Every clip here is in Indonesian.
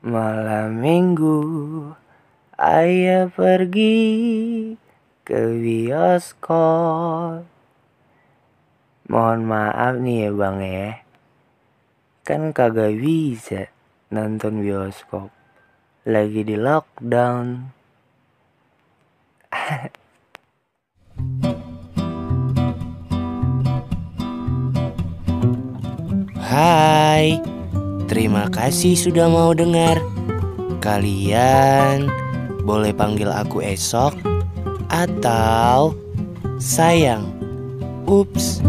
Malam minggu Ayah pergi ke bioskop. Mohon maaf nih ya bang ya. Kan kagak bisa nonton bioskop. Lagi di lockdown. Hai Terima kasih sudah mau dengar. Kalian boleh panggil aku esok atau sayang. Ups.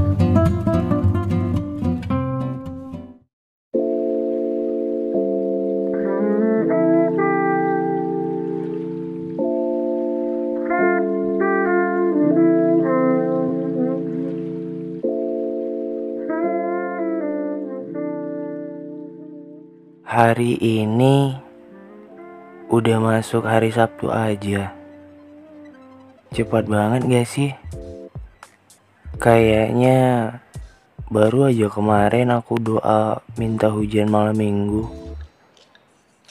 Hari ini udah masuk hari Sabtu aja. Cepat banget gak sih? Kayaknya baru aja kemarin aku doa minta hujan malam minggu.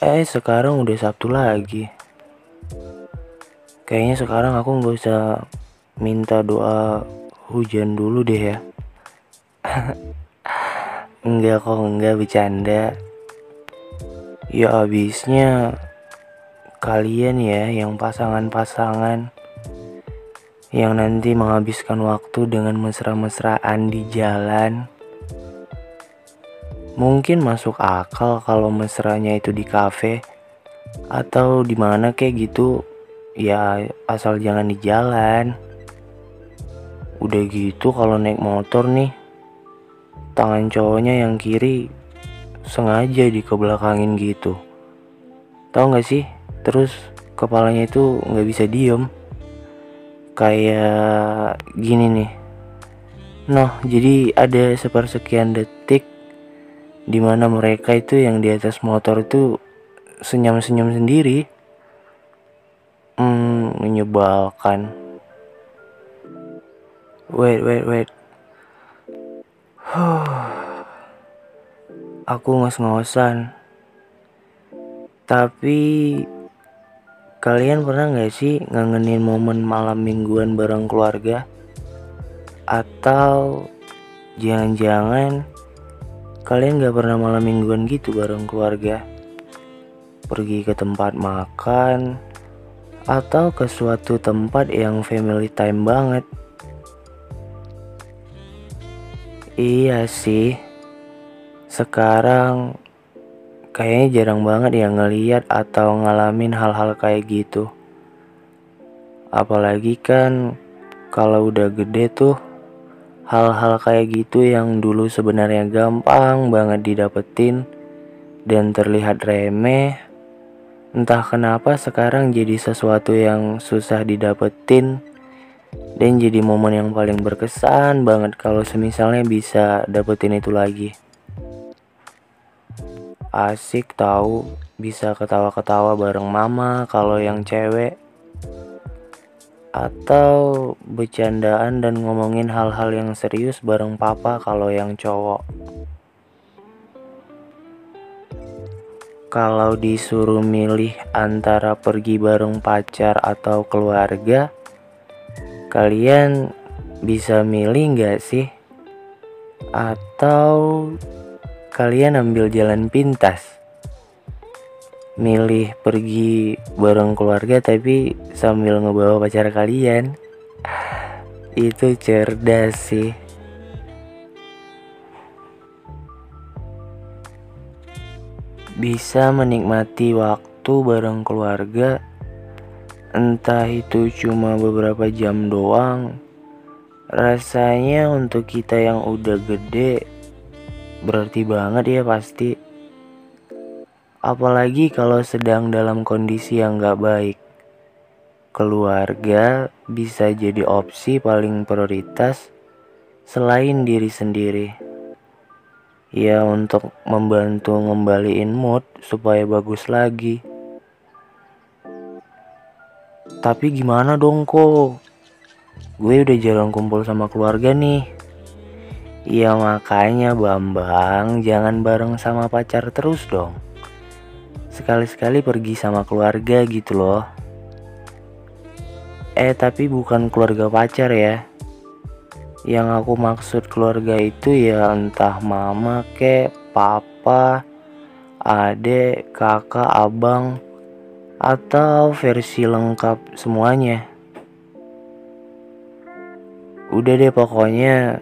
Eh sekarang udah Sabtu lagi. Kayaknya sekarang aku nggak usah minta doa hujan dulu deh ya. enggak kok enggak bercanda. Ya abisnya kalian ya yang pasangan-pasangan yang nanti menghabiskan waktu dengan mesra-mesraan di jalan. Mungkin masuk akal kalau mesranya itu di kafe atau di mana kayak gitu. Ya asal jangan di jalan. Udah gitu kalau naik motor nih tangan cowoknya yang kiri sengaja dikebelakangin gitu. Tahu nggak sih? Terus kepalanya itu nggak bisa diem. Kayak gini nih. Noh jadi ada sepersekian detik di mana mereka itu yang di atas motor itu senyum-senyum sendiri. Hmm menyebalkan. Wait wait wait. Huh aku ngos-ngosan. Tapi kalian pernah nggak sih ngangenin momen malam mingguan bareng keluarga? Atau jangan-jangan kalian nggak pernah malam mingguan gitu bareng keluarga? Pergi ke tempat makan atau ke suatu tempat yang family time banget? Iya sih sekarang kayaknya jarang banget ya ngeliat atau ngalamin hal-hal kayak gitu. Apalagi kan kalau udah gede tuh hal-hal kayak gitu yang dulu sebenarnya gampang banget didapetin dan terlihat remeh entah kenapa sekarang jadi sesuatu yang susah didapetin dan jadi momen yang paling berkesan banget kalau semisalnya bisa dapetin itu lagi asik tahu bisa ketawa-ketawa bareng mama kalau yang cewek. Atau bercandaan dan ngomongin hal-hal yang serius bareng papa kalau yang cowok. Kalau disuruh milih antara pergi bareng pacar atau keluarga kalian bisa milih nggak sih? Atau kalian ambil jalan pintas. Milih pergi bareng keluarga tapi sambil ngebawa pacar kalian. Itu cerdas sih. Bisa menikmati waktu bareng keluarga. Entah itu cuma beberapa jam doang. Rasanya untuk kita yang udah gede berarti banget ya pasti. Apalagi kalau sedang dalam kondisi yang gak baik. Keluarga bisa jadi opsi paling prioritas selain diri sendiri. Ya untuk membantu ngembaliin mood supaya bagus lagi. Tapi gimana dong kok? Gue udah jarang kumpul sama keluarga nih. Ya makanya Bambang jangan bareng sama pacar terus dong. sekali-sekali pergi sama keluarga gitu loh. Eh tapi bukan keluarga pacar ya. Yang aku maksud keluarga itu ya entah mama kek, papa, adek, kakak, abang, atau versi lengkap semuanya. Udah deh pokoknya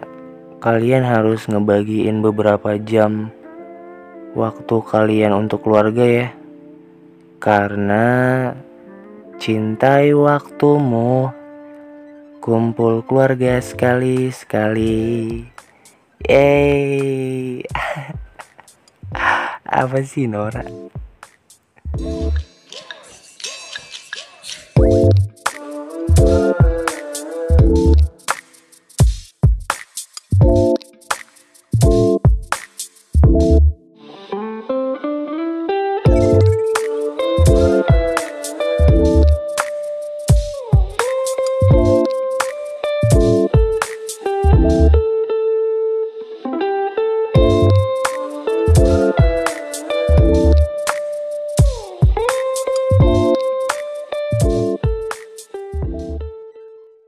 kalian harus ngebagiin beberapa jam waktu kalian untuk keluarga ya. Karena cintai waktumu. Kumpul keluarga sekali-sekali. Eh. Apa sih Nora?